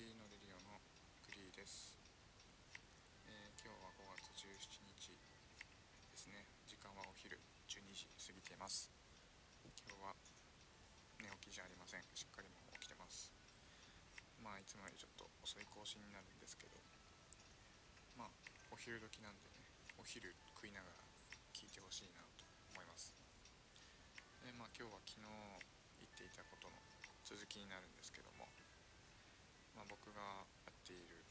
リーノレディオのクリーです、えー、今日は5月17日ですね。時間はお昼12時過ぎています。今日は寝起きじゃありません。しっかりもう起きてます。まあいつもよりちょっと遅い更新になるんですけど。まあお昼時なんでねお昼食いながら聞いてほしいなと思います。でまあ今日は昨日言っていたことの続きになるんですけども。まあ、僕がやっている、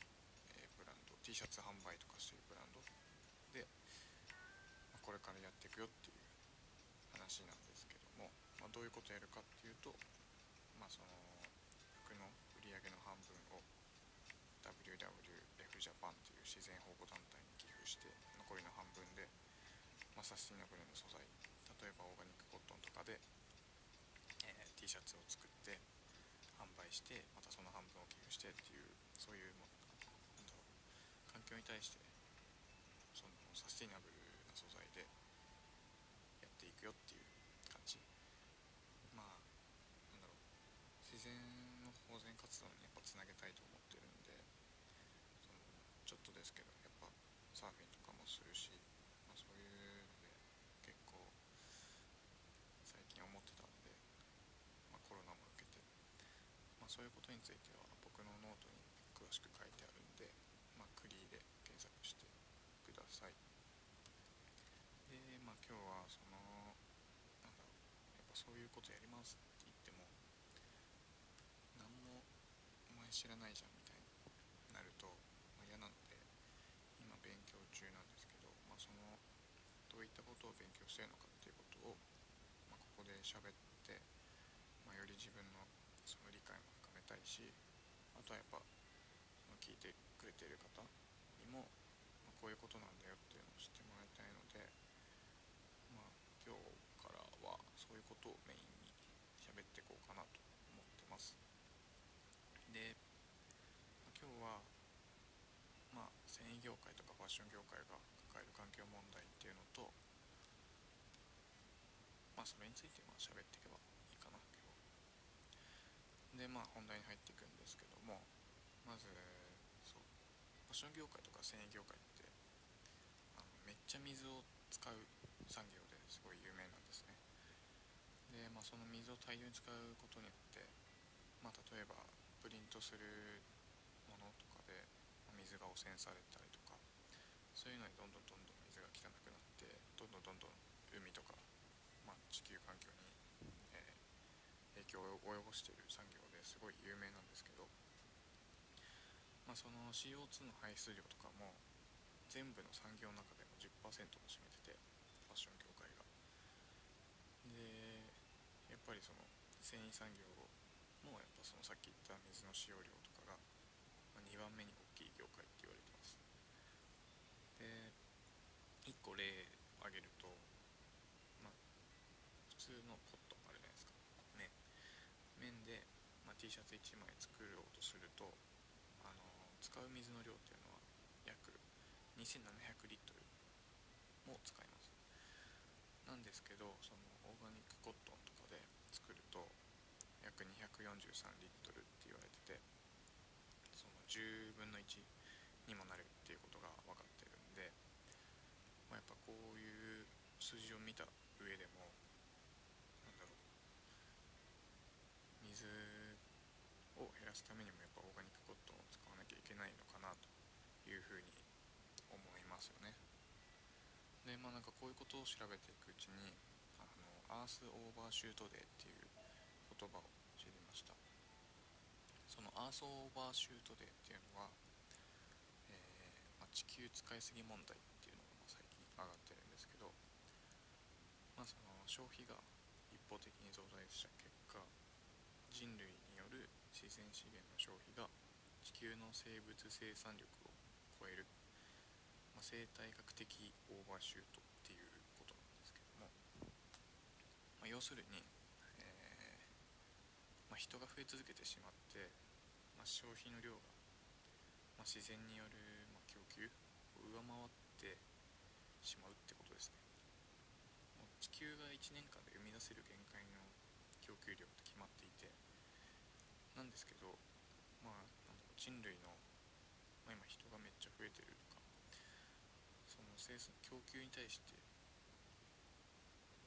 え、ブランド T シャツ販売とかしているブランドで、ま、これからやっていくよっていう話なんですけども、まあ、どういうことやるかっていうと、まあ、その服の売り上げの半分を WWF ジャパンという自然保護団体に寄付して残りの半分で、まあ、サスティナブルの素材例えばオーガニックコットンとかで、えー、T シャツ販売してまたその半分を寄付してっていうそういうもなんだろう環境に対してそのサスティナブルな素材でやっていくよっていう感じ。まあなんだろう自然の保全活動にやっぱつなげたいと思ってるんでそのちょっとですけどやっぱサーフィンとかもするし、まあ、そういうので結構最近思ってたんで、まあ、コロナもそういうことについては僕のノートに詳しく書いてあるんで、まあ、クリーで検索してください。でまあ今日はそのなんだろうやっぱそういうことやりますって言っても何もお前知らないじゃんみたいになると、まあ、嫌なので今勉強中なんですけど、まあ、そのどういったことを勉強してるのかっていうことを、まあ、ここで喋って、まあ、より自分のその理解もたいしあとはやっぱその聞いてくれている方にも、まあ、こういうことなんだよっていうのを知ってもらいたいので、まあ、今日からはそういうことをメインに喋っていこうかなと思ってます。で、まあ、今日はまあ繊維業界とかファッション業界が抱える環境問題っていうのとまあそれについてまあ喋っていけばでまあ本題に入っていくんですけどもまずそうファッション業界とか繊維業界ってあのめっちゃ水を使う産業ですごい有名なんですね。でまあその水を大量に使うことによってまあ例えばプリントするものとかで水が汚染されたりとかそういうのにどんどんどんどん水が汚くなってどんどんどんどん海とか、まあ、地球環境にを及ぼしている産業ですごい有名なんですけど、まあ、その CO2 の排出量とかも全部の産業の中でも10%も占めててファッション業界が。でやっぱりその繊維産業もやっぱそのさっき言った水の使用量とかが2番目に大きい業界って言われてますで1個例挙げると、まあ、普通のコットンあるじゃないですか面で、まあ、T シャツ1枚作ろうとすると、あの使う水の量っていうのは約2700リットルも使います。なんですけどそのオーガニックコットンとかで作ると約243リットルって言われててその10分の1にもなるっていうことが分かってるんで、まあ、やっぱこういう数字を見た上でも水を減らすためにもやっぱオーガニックコットンを使わなきゃいけないのかなというふうにますよね。でまあなんかこういうことを調べていくうちにあのアースオーバーシュートデーっていう言葉を知りました。そのアースオーバーシュートデーっていうのは、えー、まあ、地球使いすぎ問題っていうのが最近上がってるんですけど、まあ、その消費が一方的に増大した結果人類による自然資源の消費が地球の生物生産力を超える。っ、まあ、生態学的オーバーシュートっていうことなんですけども、まあ、要するに、えー、まあ、人が増え続けてしまって、ま消費の量が、ま自然による、ま供給を上回ってしまうってことですね。地球が1年間で生み出せる限界の供給量って決まっていてなんですけどまあ人類の、まあ、今人がめっちゃ増えてる生産供給に対して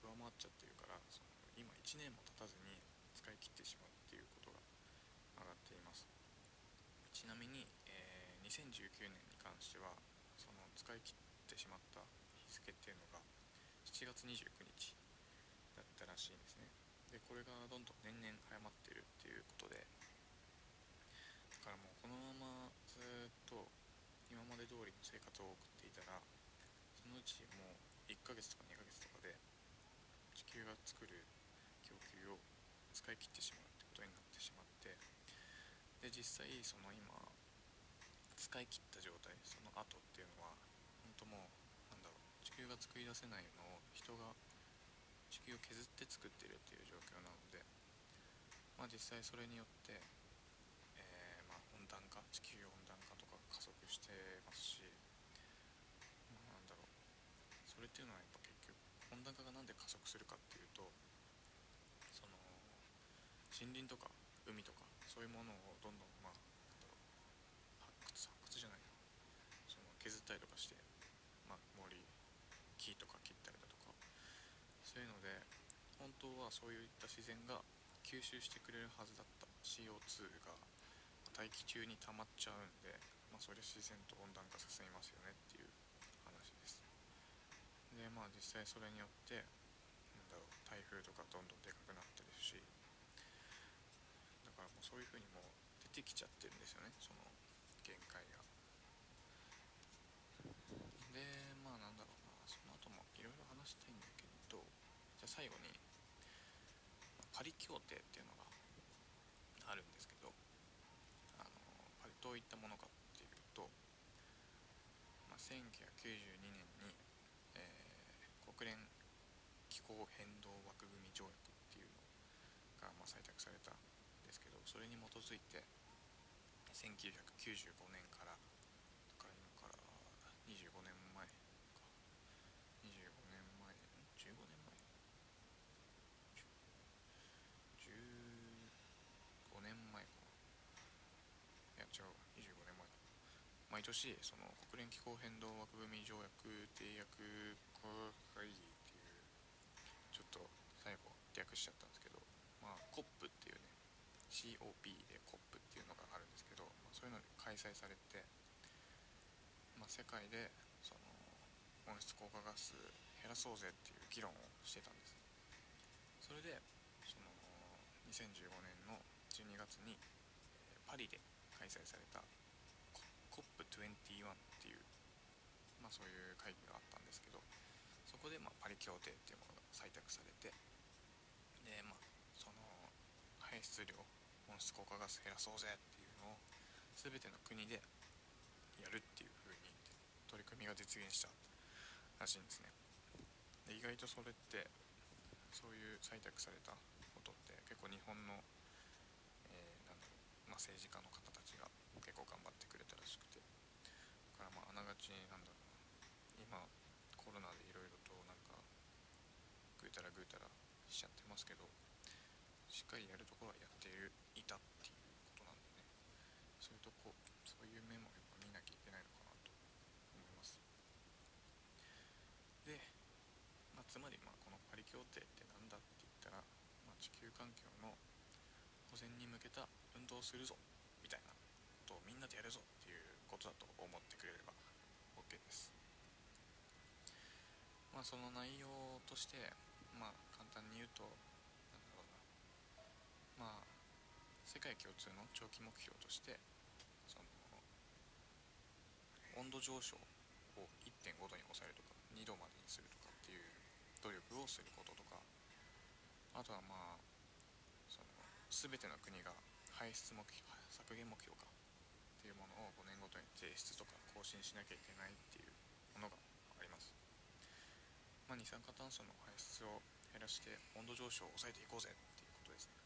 上回っちゃってるからその今1年も経たずに使い切ってしまうっていうことが上がっています。ちなみに、えー、2019年に関してはその使い切ってしまった日付っていうのが7月29日だったらしいんですね。でこれがどんどん年々早まってるっていうことでだからもうこのままずっと今まで通りの生活を送っていたらそのうちもう1ヶ月とか2ヶ月とかで地球が作る供給を使い切ってしまうってことになってしまってで実際その今使い切った状態その後っていうのは本当もうなんだろう地球が作り出せないのを人が地球を削って作ってるっていう状況なのでまあ実際それによってえーまあ温暖化地球温暖化とか加速してますしまあなんだろうそれっていうのはやっぱ結局温暖化がなんで加速するかっていうとその森林とか海とかそういうものをどんどんまあ発掘発掘じゃないな。その削ったりとかして、まあ、森木とか切ったりだとかそういうので本当はそういった自然が吸収してくれるはずだった CO2 が大気中に溜まっちゃうんで、まあ、それ自然と温暖化進みますよねっていうまあ実際それによってなんだろう台風とかどんどんでかくなってるしだからもうそういう風にもう出てきちゃってるんですよねその限界が。でまあなんだろうなその後もいろいろ話したいんだけどじゃあ最後にパリ協定っていうのがあるんですけどあのパリどういったものかっていうと、まあ、1992年に、国連気候変動枠組み条約っていうのが、ま、採択された。んですけどそれに基づいて1995年からだから今から25年前か25年前15年前15年前か。ないや違う25年前毎年その国連気候変動枠組み条約締約国会議っていうちょっと最後略しちゃったんですけどまあ COP っていうね COP で COP っていうのがあるんですけど、まあ、そういうのに開催されて、まあ、世界でその温室効果ガス減らそうぜっていう議論をしてたんです。それでその2015年の12月にパリで開催された COP21 っていう、まあ、そういう会議があったんですけどそこでまパリ協定っていうものが採択されて排出量温室効果ガス減らそうぜっていうのを全ての国でやるっていう風に取り組みが実現したらしいんですね。で意外とそれってそういう採択されたことって結構日本の、えーなんだろう、まあ、政治家の方たちが結構頑張ってくれたらしくて。だからまああながちなんだろうな。今コロナでいろいろとなんかぐうたらぐうたらしちゃってますけど。しっかりやるところはやっているいたっていうことなんでね。そういうとこそういう面もやっぱ見なきゃいけないのかなと思います。で、まあ、つまりまあこのパリ協定ってなんだって言ったら、まあ、地球環境の保全に向けた運動をするぞみたいなことをみんなでやるぞっていうことだと思ってくれれば OK です。まあその内容としてまあ簡単に言うとなんだろうなまあ世界共通の長期目標としてその温度上昇を1.5度に抑えるとか2度までにするとかっていう努力をすることとかあとはまあその全ての国が排出目標削減目標かっていうものを5年ごとに提出とか更新しなきゃいけないっていうものがあります、まあ、二酸化炭素の排出を減らして温度上昇を抑えていこうぜっていうことですね。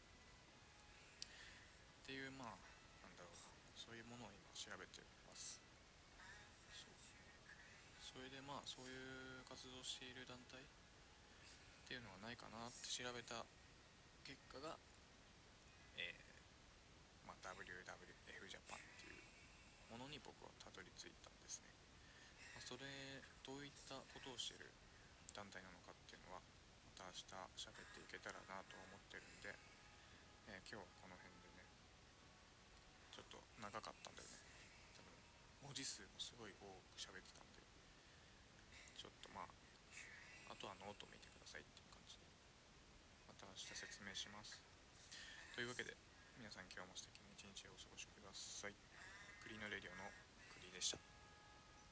っていうまあなんだろうそういうものを今調べてます。そそれでまあそういう活動している団体っていうのはないかなって調べた結果が、えーまあ、WWF ジャパンっていうものに僕はたどり着いたんですね、まあ、それどういったことをしてる団体なのかっていうのはまた明日喋っていけたらなと思ってるんで、えー、今日はこの辺でねちょっと長かったんだよね多分文字数もすごい多く喋ってたんでちょっとまああとはノート見てくださいっていう感じでまた明日説明します。というわけで皆さん今日も素敵な一日をお過ごしください。栗のレディオの栗でした。